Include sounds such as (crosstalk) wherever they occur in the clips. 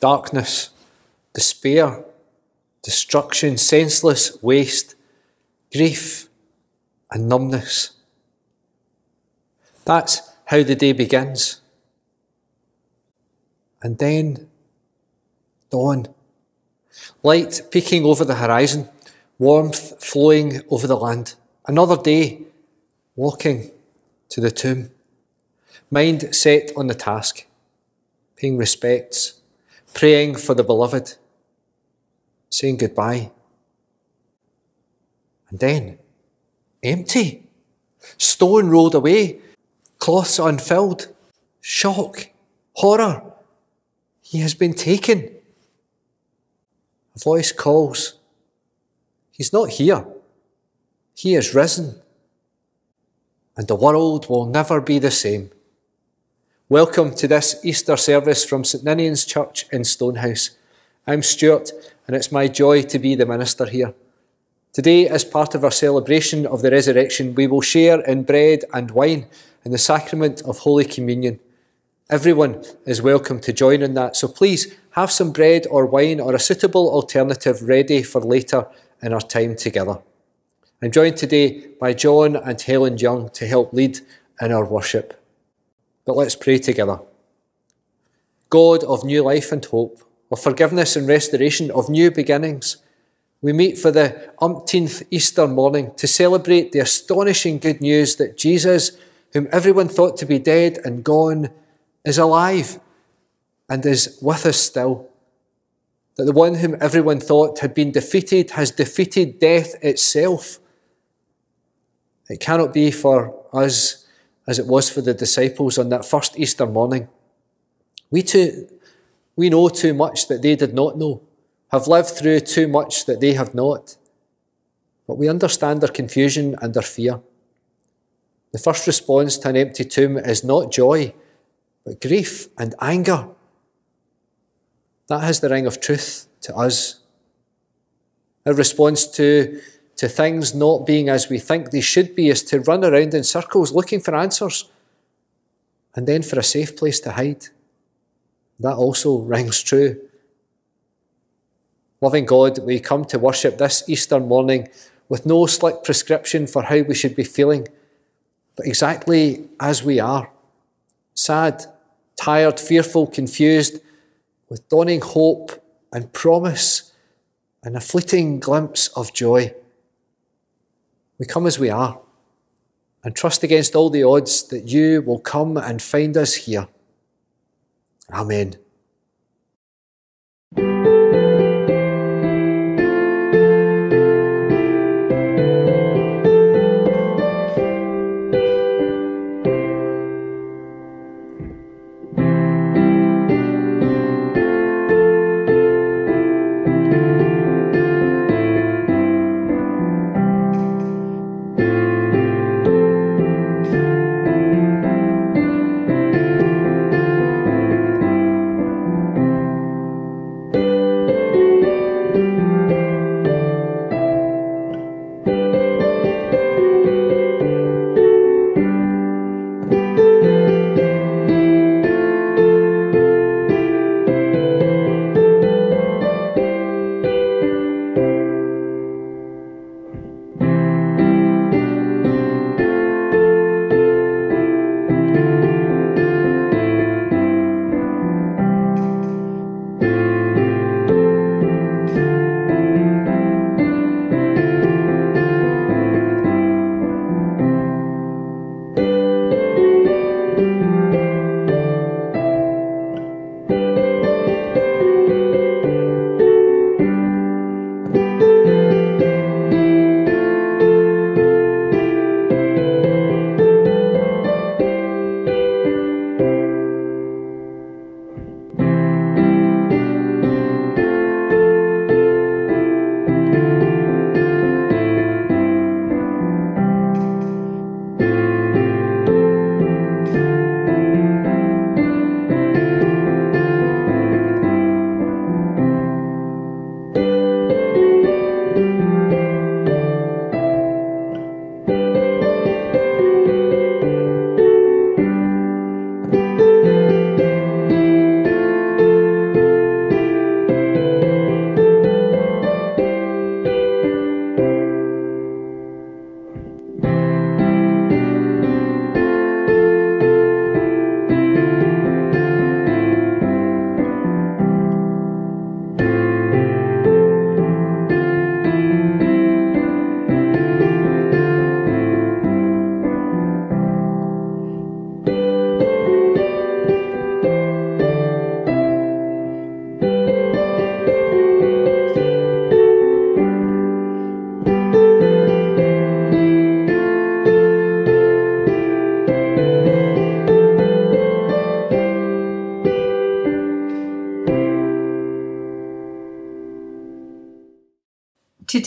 darkness, despair, destruction, senseless waste, grief, and numbness. That's how the day begins. And then dawn. Light peeking over the horizon, warmth flowing over the land. Another day, walking to the tomb. Mind set on the task, paying respects, praying for the beloved, saying goodbye. And then, empty. Stone rolled away, cloths unfilled, shock, horror. He has been taken. A voice calls. He's not here. He is risen. And the world will never be the same. Welcome to this Easter service from St Ninian's Church in Stonehouse. I'm Stuart, and it's my joy to be the minister here. Today, as part of our celebration of the resurrection, we will share in bread and wine in the sacrament of Holy Communion. Everyone is welcome to join in that, so please have some bread or wine or a suitable alternative ready for later in our time together. I'm joined today by John and Helen Young to help lead in our worship. But let's pray together. God of new life and hope, of forgiveness and restoration, of new beginnings, we meet for the umpteenth Easter morning to celebrate the astonishing good news that Jesus, whom everyone thought to be dead and gone, is alive and is with us still. That the one whom everyone thought had been defeated has defeated death itself. It cannot be for us as it was for the disciples on that first Easter morning. We too, we know too much that they did not know, have lived through too much that they have not. But we understand their confusion and their fear. The first response to an empty tomb is not joy, but grief and anger. That has the ring of truth to us. A response to to things not being as we think they should be is to run around in circles looking for answers and then for a safe place to hide. That also rings true. Loving God, we come to worship this Easter morning with no slick prescription for how we should be feeling, but exactly as we are sad, tired, fearful, confused, with dawning hope and promise and a fleeting glimpse of joy. We come as we are and trust against all the odds that you will come and find us here. Amen.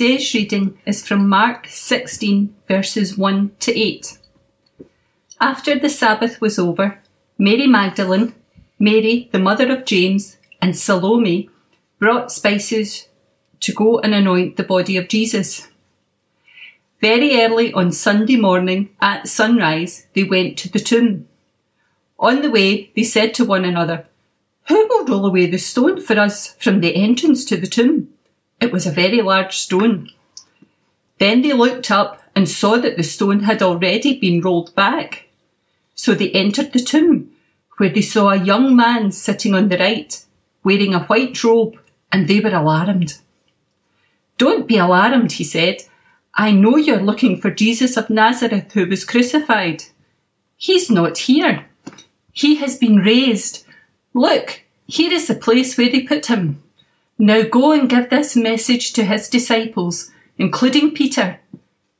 Today's reading is from Mark 16, verses 1 to 8. After the Sabbath was over, Mary Magdalene, Mary, the mother of James, and Salome brought spices to go and anoint the body of Jesus. Very early on Sunday morning at sunrise, they went to the tomb. On the way, they said to one another, Who will roll away the stone for us from the entrance to the tomb? It was a very large stone. Then they looked up and saw that the stone had already been rolled back. So they entered the tomb, where they saw a young man sitting on the right, wearing a white robe, and they were alarmed. Don't be alarmed, he said. I know you're looking for Jesus of Nazareth who was crucified. He's not here. He has been raised. Look, here is the place where they put him. Now go and give this message to his disciples, including Peter.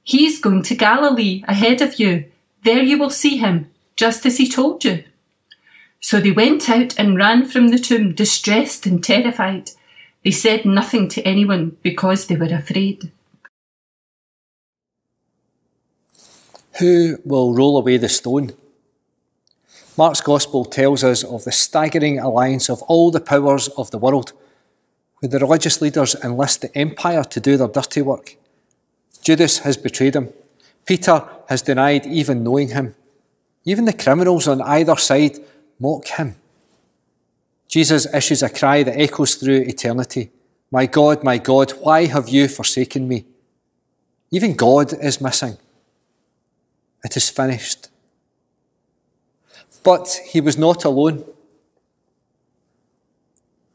He is going to Galilee ahead of you. There you will see him, just as he told you. So they went out and ran from the tomb, distressed and terrified. They said nothing to anyone because they were afraid. Who will roll away the stone? Mark's Gospel tells us of the staggering alliance of all the powers of the world, the religious leaders enlist the empire to do their dirty work. Judas has betrayed him. Peter has denied even knowing him. Even the criminals on either side mock him. Jesus issues a cry that echoes through eternity My God, my God, why have you forsaken me? Even God is missing. It is finished. But he was not alone.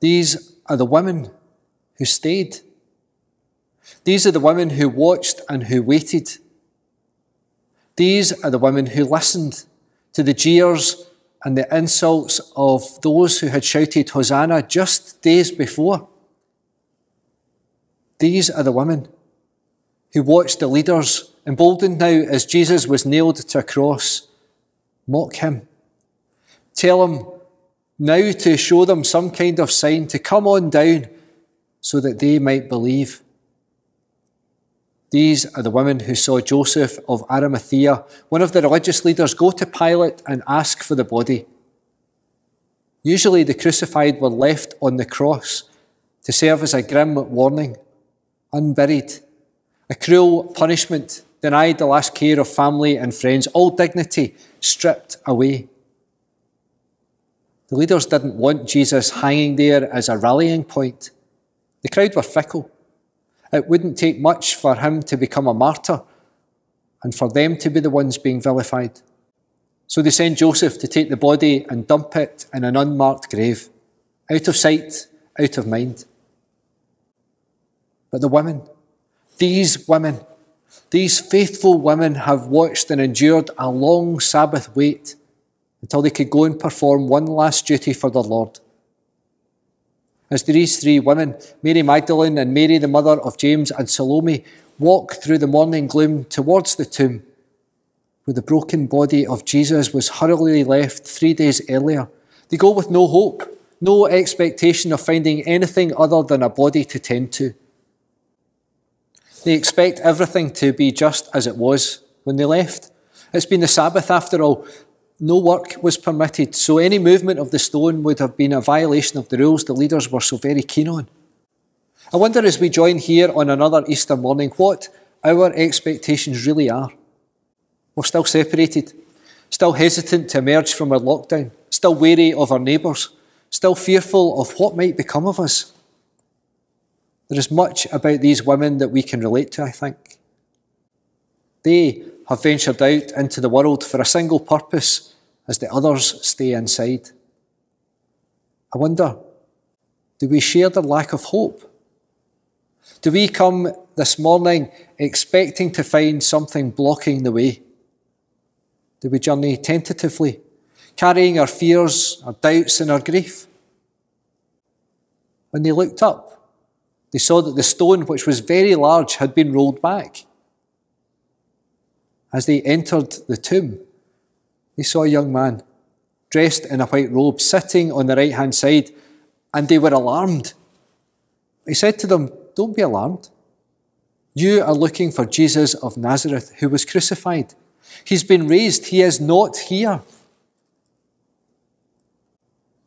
These are the women who stayed. These are the women who watched and who waited. These are the women who listened to the jeers and the insults of those who had shouted Hosanna just days before. These are the women who watched the leaders, emboldened now as Jesus was nailed to a cross, mock him Tell him now to show them some kind of sign to come on down so that they might believe. These are the women who saw Joseph of Arimathea, one of the religious leaders, go to Pilate and ask for the body. Usually, the crucified were left on the cross to serve as a grim warning, unburied, a cruel punishment, denied the last care of family and friends, all dignity stripped away. The leaders didn't want Jesus hanging there as a rallying point. The crowd were fickle. It wouldn't take much for him to become a martyr and for them to be the ones being vilified. So they send Joseph to take the body and dump it in an unmarked grave, out of sight, out of mind. But the women, these women, these faithful women have watched and endured a long Sabbath wait until they could go and perform one last duty for their Lord. As these three women, Mary Magdalene and Mary, the mother of James, and Salome, walk through the morning gloom towards the tomb, where the broken body of Jesus was hurriedly left three days earlier, they go with no hope, no expectation of finding anything other than a body to tend to. They expect everything to be just as it was when they left. It's been the Sabbath after all, no work was permitted, so any movement of the stone would have been a violation of the rules the leaders were so very keen on. I wonder as we join here on another Easter morning what our expectations really are. We're still separated, still hesitant to emerge from our lockdown, still wary of our neighbours, still fearful of what might become of us. There is much about these women that we can relate to, I think. They have ventured out into the world for a single purpose as the others stay inside. I wonder, do we share the lack of hope? Do we come this morning expecting to find something blocking the way? Do we journey tentatively, carrying our fears, our doubts, and our grief? When they looked up, they saw that the stone, which was very large, had been rolled back. As they entered the tomb, they saw a young man dressed in a white robe sitting on the right hand side, and they were alarmed. He said to them, Don't be alarmed. You are looking for Jesus of Nazareth who was crucified. He's been raised. He is not here.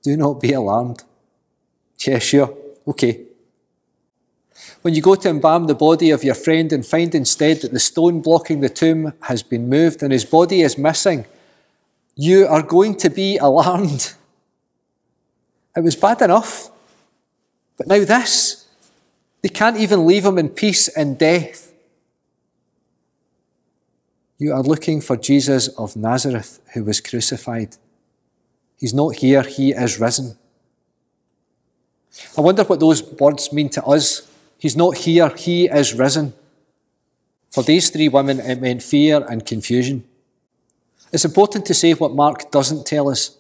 Do not be alarmed. Yeah, sure. Okay. When you go to embalm the body of your friend and find instead that the stone blocking the tomb has been moved and his body is missing, you are going to be (laughs) alarmed. It was bad enough. But now this. They can't even leave him in peace in death. You are looking for Jesus of Nazareth who was crucified. He's not here, he is risen. I wonder what those words mean to us. He's not here, he is risen. For these three women, it meant fear and confusion. It's important to say what Mark doesn't tell us.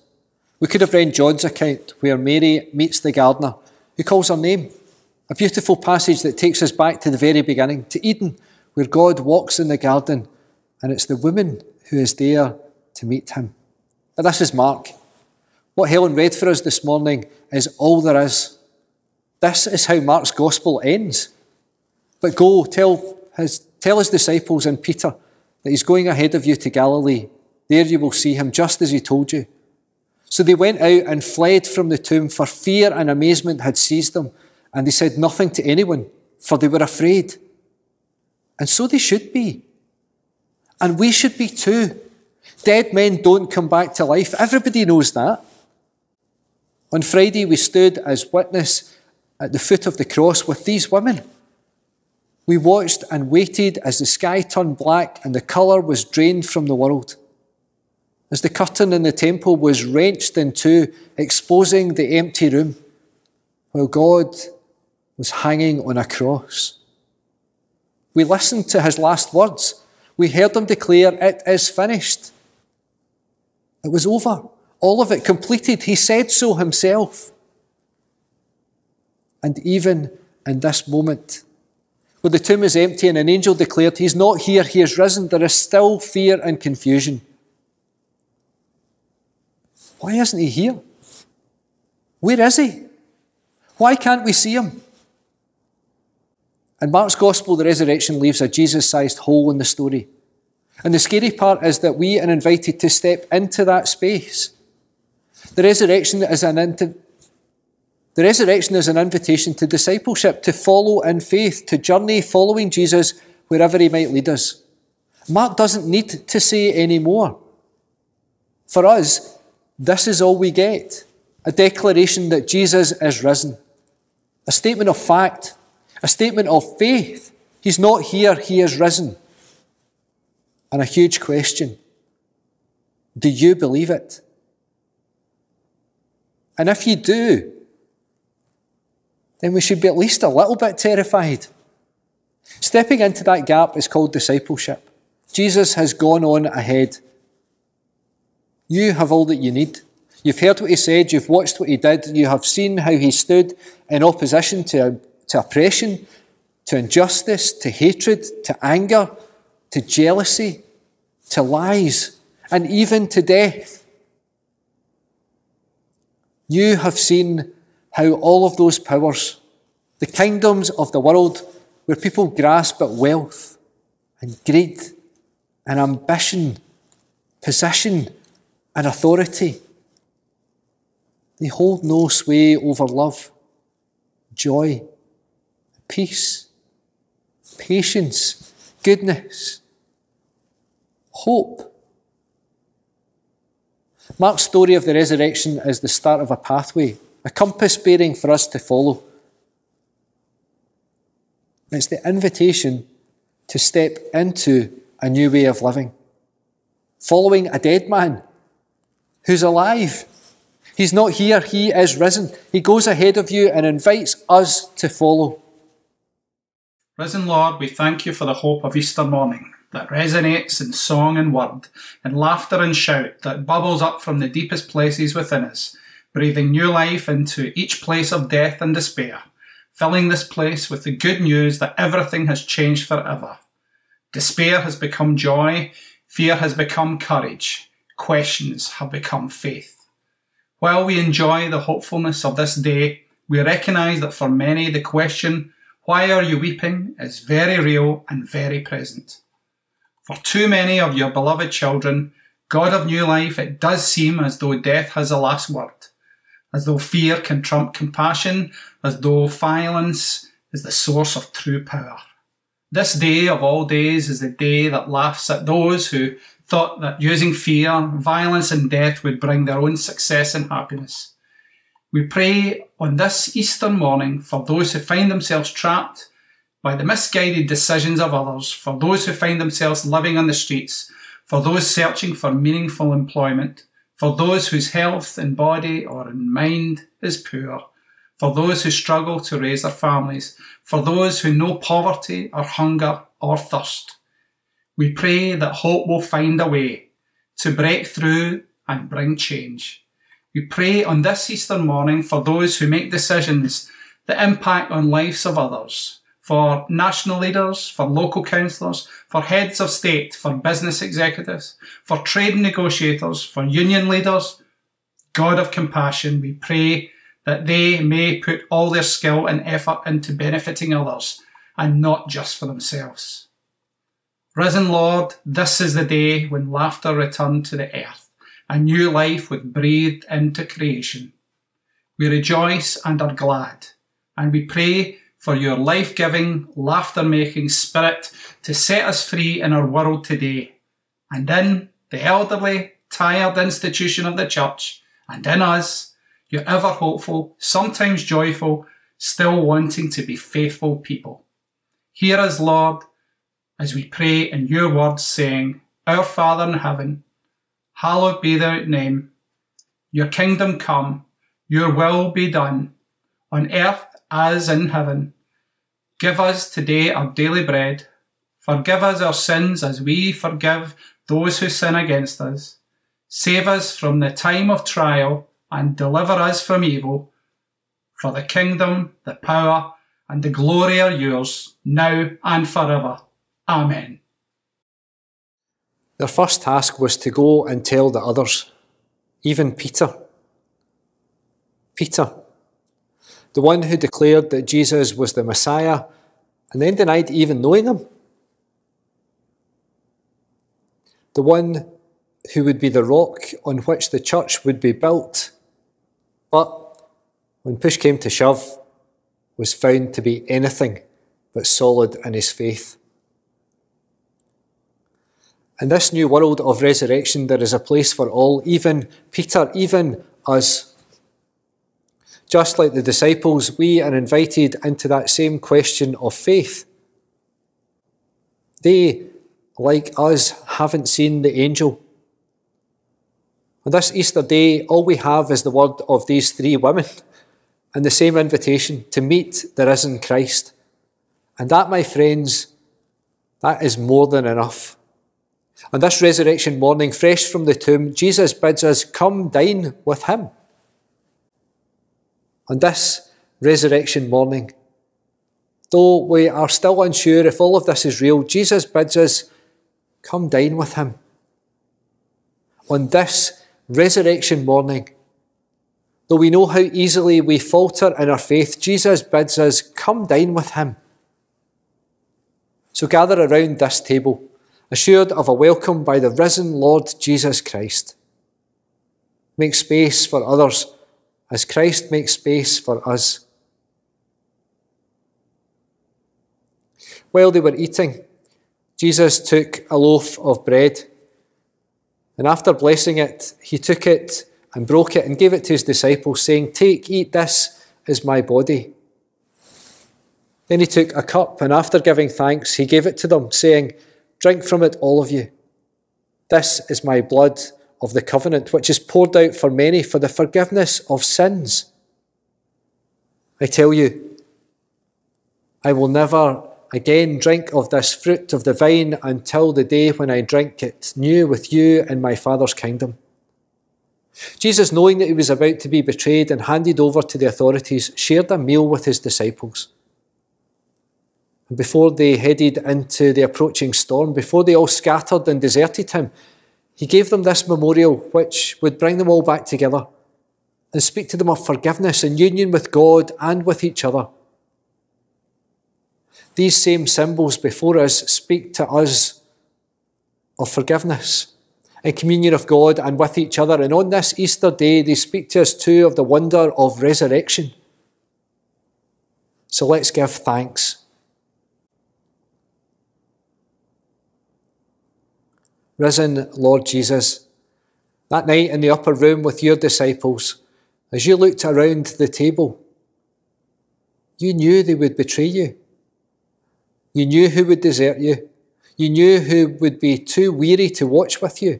We could have read John's account where Mary meets the gardener who calls her name. A beautiful passage that takes us back to the very beginning, to Eden, where God walks in the garden and it's the woman who is there to meet him. But this is Mark. What Helen read for us this morning is all there is. This is how Mark's gospel ends. But go, tell his, tell his disciples and Peter that he's going ahead of you to Galilee. There you will see him just as he told you. So they went out and fled from the tomb, for fear and amazement had seized them, and they said nothing to anyone, for they were afraid. And so they should be. And we should be too. Dead men don't come back to life. Everybody knows that. On Friday, we stood as witness at the foot of the cross with these women. We watched and waited as the sky turned black and the colour was drained from the world. As the curtain in the temple was wrenched in two, exposing the empty room, while God was hanging on a cross. We listened to his last words. We heard him declare, It is finished. It was over. All of it completed. He said so himself. And even in this moment, where the tomb is empty and an angel declared, He's not here, He is risen, there is still fear and confusion. Why isn't He here? Where is He? Why can't we see Him? In Mark's Gospel, the resurrection leaves a Jesus sized hole in the story. And the scary part is that we are invited to step into that space. The resurrection is an the resurrection is an invitation to discipleship, to follow in faith, to journey following Jesus wherever he might lead us. Mark doesn't need to say any more. For us, this is all we get a declaration that Jesus is risen, a statement of fact, a statement of faith. He's not here, he is risen. And a huge question do you believe it? And if you do, then we should be at least a little bit terrified. Stepping into that gap is called discipleship. Jesus has gone on ahead. You have all that you need. You've heard what he said, you've watched what he did, you have seen how he stood in opposition to, to oppression, to injustice, to hatred, to anger, to jealousy, to lies, and even to death. You have seen how all of those powers, the kingdoms of the world where people grasp at wealth and greed and ambition, possession and authority, they hold no sway over love, joy, peace, patience, goodness, hope. Mark's story of the resurrection is the start of a pathway a compass bearing for us to follow. It's the invitation to step into a new way of living, following a dead man who's alive. He's not here, he is risen. He goes ahead of you and invites us to follow. Risen Lord, we thank you for the hope of Easter morning that resonates in song and word, in laughter and shout that bubbles up from the deepest places within us breathing new life into each place of death and despair, filling this place with the good news that everything has changed forever. Despair has become joy, fear has become courage, questions have become faith. While we enjoy the hopefulness of this day, we recognise that for many the question, Why are you weeping is very real and very present. For too many of your beloved children, God of new life, it does seem as though death has the last word, as though fear can trump compassion, as though violence is the source of true power. This day of all days is the day that laughs at those who thought that using fear, violence, and death would bring their own success and happiness. We pray on this Easter morning for those who find themselves trapped by the misguided decisions of others, for those who find themselves living on the streets, for those searching for meaningful employment, for those whose health in body or in mind is poor, for those who struggle to raise their families, for those who know poverty or hunger or thirst. We pray that hope will find a way to break through and bring change. We pray on this Easter morning for those who make decisions that impact on lives of others, for national leaders, for local councillors, for heads of state, for business executives, for trade negotiators, for union leaders. God of compassion, we pray that they may put all their skill and effort into benefiting others and not just for themselves. Risen Lord, this is the day when laughter returned to the earth, a new life was breathed into creation. We rejoice and are glad, and we pray for your life giving, laughter making spirit to set us free in our world today, and in the elderly, tired institution of the church, and in us, your ever hopeful, sometimes joyful, still wanting to be faithful people. Hear us, Lord, as we pray in your words, saying, Our Father in heaven, hallowed be thy name. Your kingdom come, your will be done, on earth as in heaven. Give us today our daily bread. Forgive us our sins as we forgive those who sin against us. Save us from the time of trial and deliver us from evil. For the kingdom, the power, and the glory are yours, now and forever. Amen. Their first task was to go and tell the others, even Peter. Peter, the one who declared that Jesus was the Messiah and then denied even knowing him. The one who would be the rock on which the church would be built, but when push came to shove, was found to be anything but solid in his faith. In this new world of resurrection, there is a place for all, even Peter, even us. Just like the disciples, we are invited into that same question of faith. They, like us, haven't seen the angel. On this Easter day, all we have is the word of these three women and the same invitation to meet the risen Christ. And that, my friends, that is more than enough. On this resurrection morning, fresh from the tomb, Jesus bids us come dine with him. On this resurrection morning, though we are still unsure if all of this is real, Jesus bids us come dine with him. On this resurrection morning, though we know how easily we falter in our faith, Jesus bids us come dine with him. So gather around this table assured of a welcome by the risen Lord Jesus Christ. Make space for others as Christ makes space for us. While they were eating, Jesus took a loaf of bread, and after blessing it, he took it and broke it and gave it to his disciples, saying, Take, eat, this is my body. Then he took a cup, and after giving thanks, he gave it to them, saying, Drink from it, all of you. This is my blood of the covenant, which is poured out for many for the forgiveness of sins. I tell you, I will never again drink of this fruit of the vine until the day when I drink it new with you in my Father's kingdom. Jesus, knowing that he was about to be betrayed and handed over to the authorities, shared a meal with his disciples. And before they headed into the approaching storm, before they all scattered and deserted him, he gave them this memorial which would bring them all back together and speak to them of forgiveness and union with God and with each other. These same symbols before us speak to us of forgiveness and communion of God and with each other. And on this Easter day, they speak to us too of the wonder of resurrection. So let's give thanks. Risen Lord Jesus, that night in the upper room with your disciples, as you looked around the table, you knew they would betray you. You knew who would desert you. You knew who would be too weary to watch with you.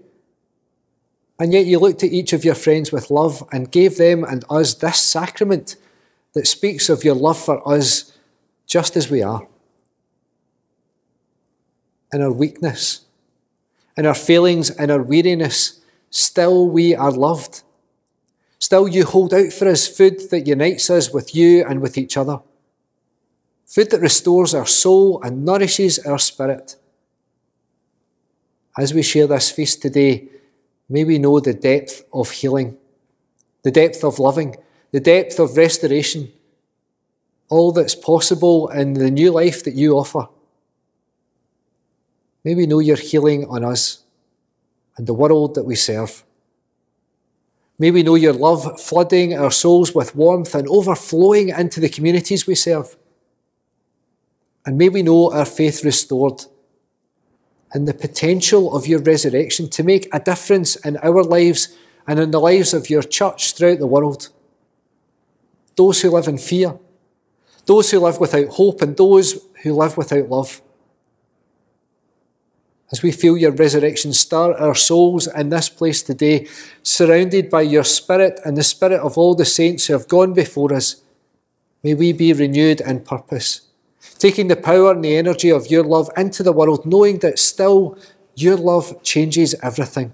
And yet you looked at each of your friends with love and gave them and us this sacrament that speaks of your love for us just as we are. In our weakness, in our failings, in our weariness, still we are loved. Still you hold out for us food that unites us with you and with each other. Food that restores our soul and nourishes our spirit. As we share this feast today, may we know the depth of healing, the depth of loving, the depth of restoration, all that's possible in the new life that you offer. May we know your healing on us and the world that we serve. May we know your love flooding our souls with warmth and overflowing into the communities we serve. And may we know our faith restored and the potential of your resurrection to make a difference in our lives and in the lives of your church throughout the world. Those who live in fear, those who live without hope, and those who live without love. As we feel your resurrection stir our souls in this place today, surrounded by your Spirit and the Spirit of all the saints who have gone before us, may we be renewed in purpose taking the power and the energy of your love into the world, knowing that still your love changes everything.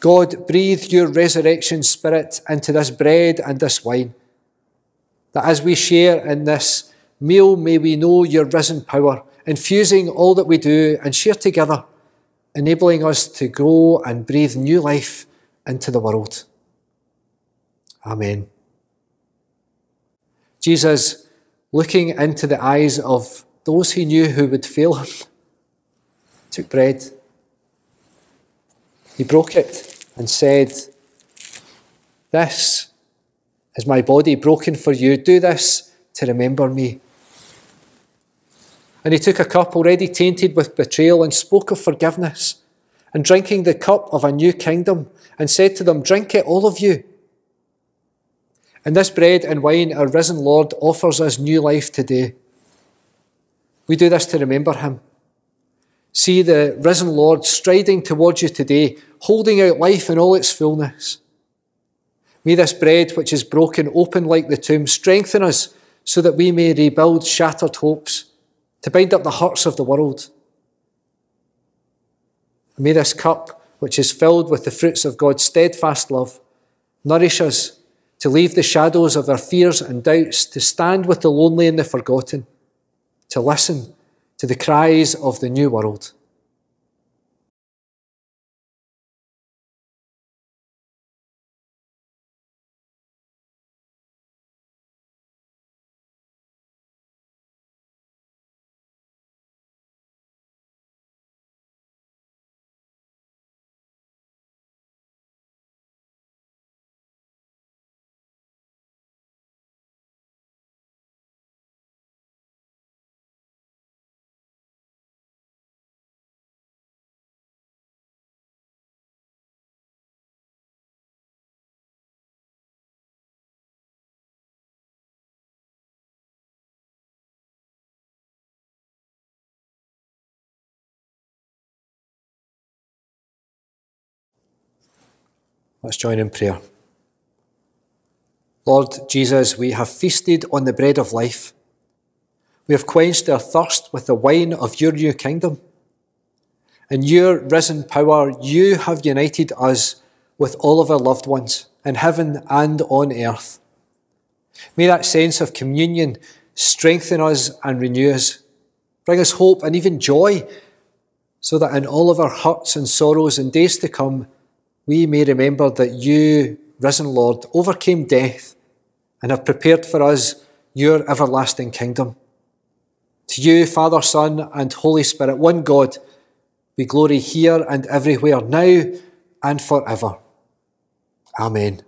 God, breathe your resurrection spirit into this bread and this wine, that as we share in this meal, may we know your risen power, infusing all that we do and share together, enabling us to grow and breathe new life into the world. Amen. Jesus, looking into the eyes of those he knew who would fail him, took bread. He broke it and said, This is my body broken for you. Do this to remember me. And he took a cup already tainted with betrayal and spoke of forgiveness and drinking the cup of a new kingdom and said to them, Drink it, all of you. And this bread and wine, our risen Lord offers us new life today. We do this to remember him. See the risen Lord striding towards you today, holding out life in all its fullness. May this bread, which is broken open like the tomb, strengthen us so that we may rebuild shattered hopes, to bind up the hearts of the world. May this cup, which is filled with the fruits of God's steadfast love, nourish us to leave the shadows of our fears and doubts, to stand with the lonely and the forgotten, to listen to the cries of the new world. Let's join in prayer. Lord Jesus, we have feasted on the bread of life. We have quenched our thirst with the wine of your new kingdom. In your risen power, you have united us with all of our loved ones in heaven and on earth. May that sense of communion strengthen us and renew us, bring us hope and even joy, so that in all of our hurts and sorrows and days to come, we may remember that you, risen Lord, overcame death and have prepared for us your everlasting kingdom. To you, Father, Son, and Holy Spirit, one God, be glory here and everywhere, now and forever. Amen.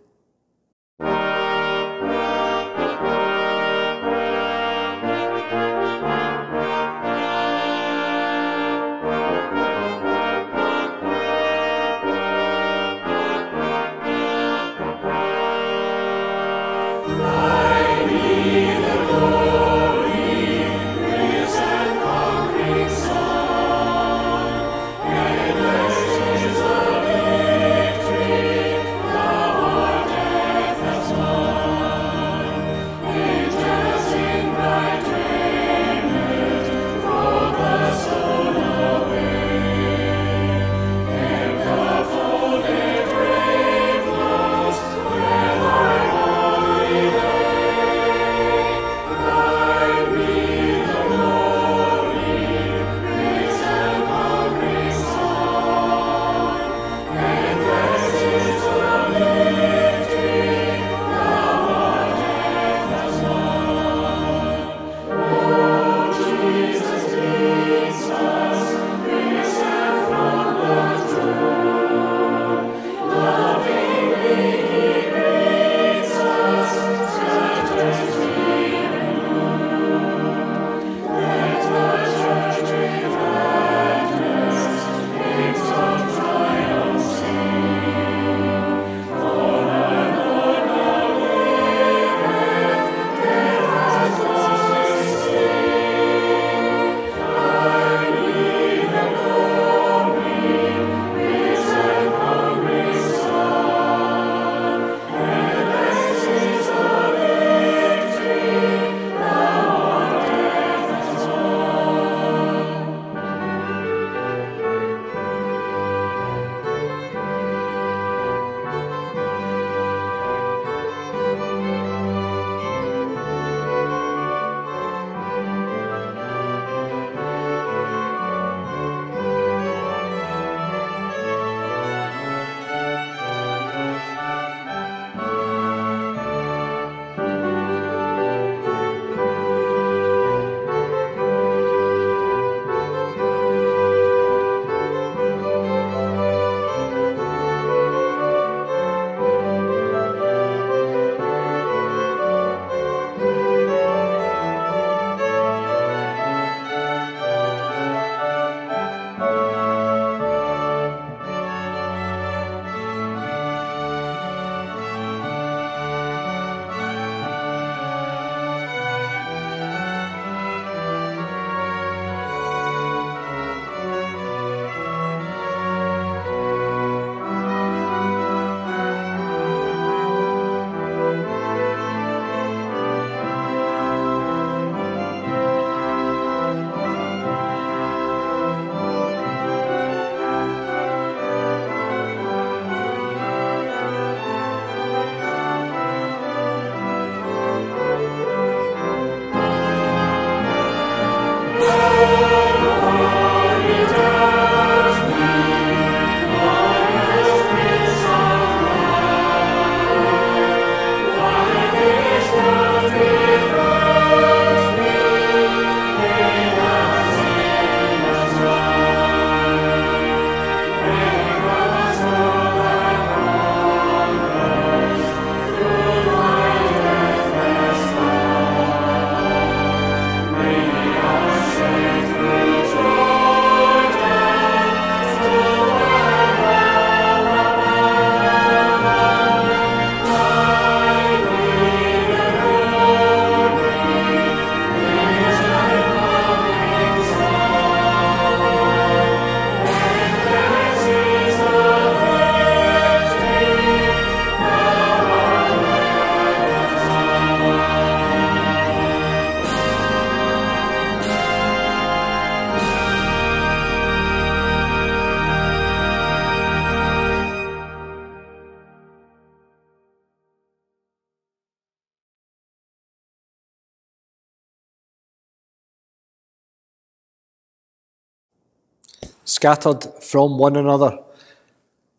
Scattered from one another,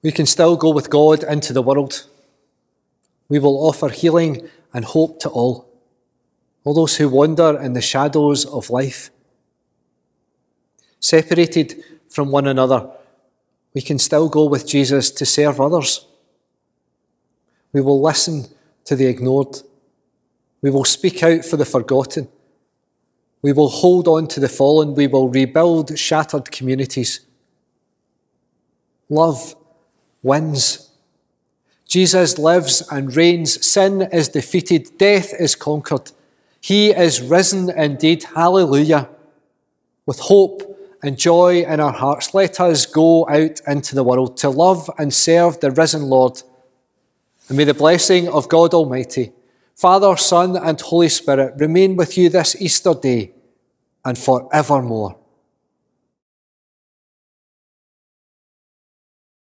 we can still go with God into the world. We will offer healing and hope to all, all those who wander in the shadows of life, separated from one another, we can still go with Jesus to serve others. We will listen to the ignored. We will speak out for the forgotten. We will hold on to the fallen. We will rebuild shattered communities. Love wins. Jesus lives and reigns. Sin is defeated. Death is conquered. He is risen indeed. Hallelujah. With hope and joy in our hearts, let us go out into the world to love and serve the risen Lord. And may the blessing of God Almighty, Father, Son, and Holy Spirit remain with you this Easter day and forevermore.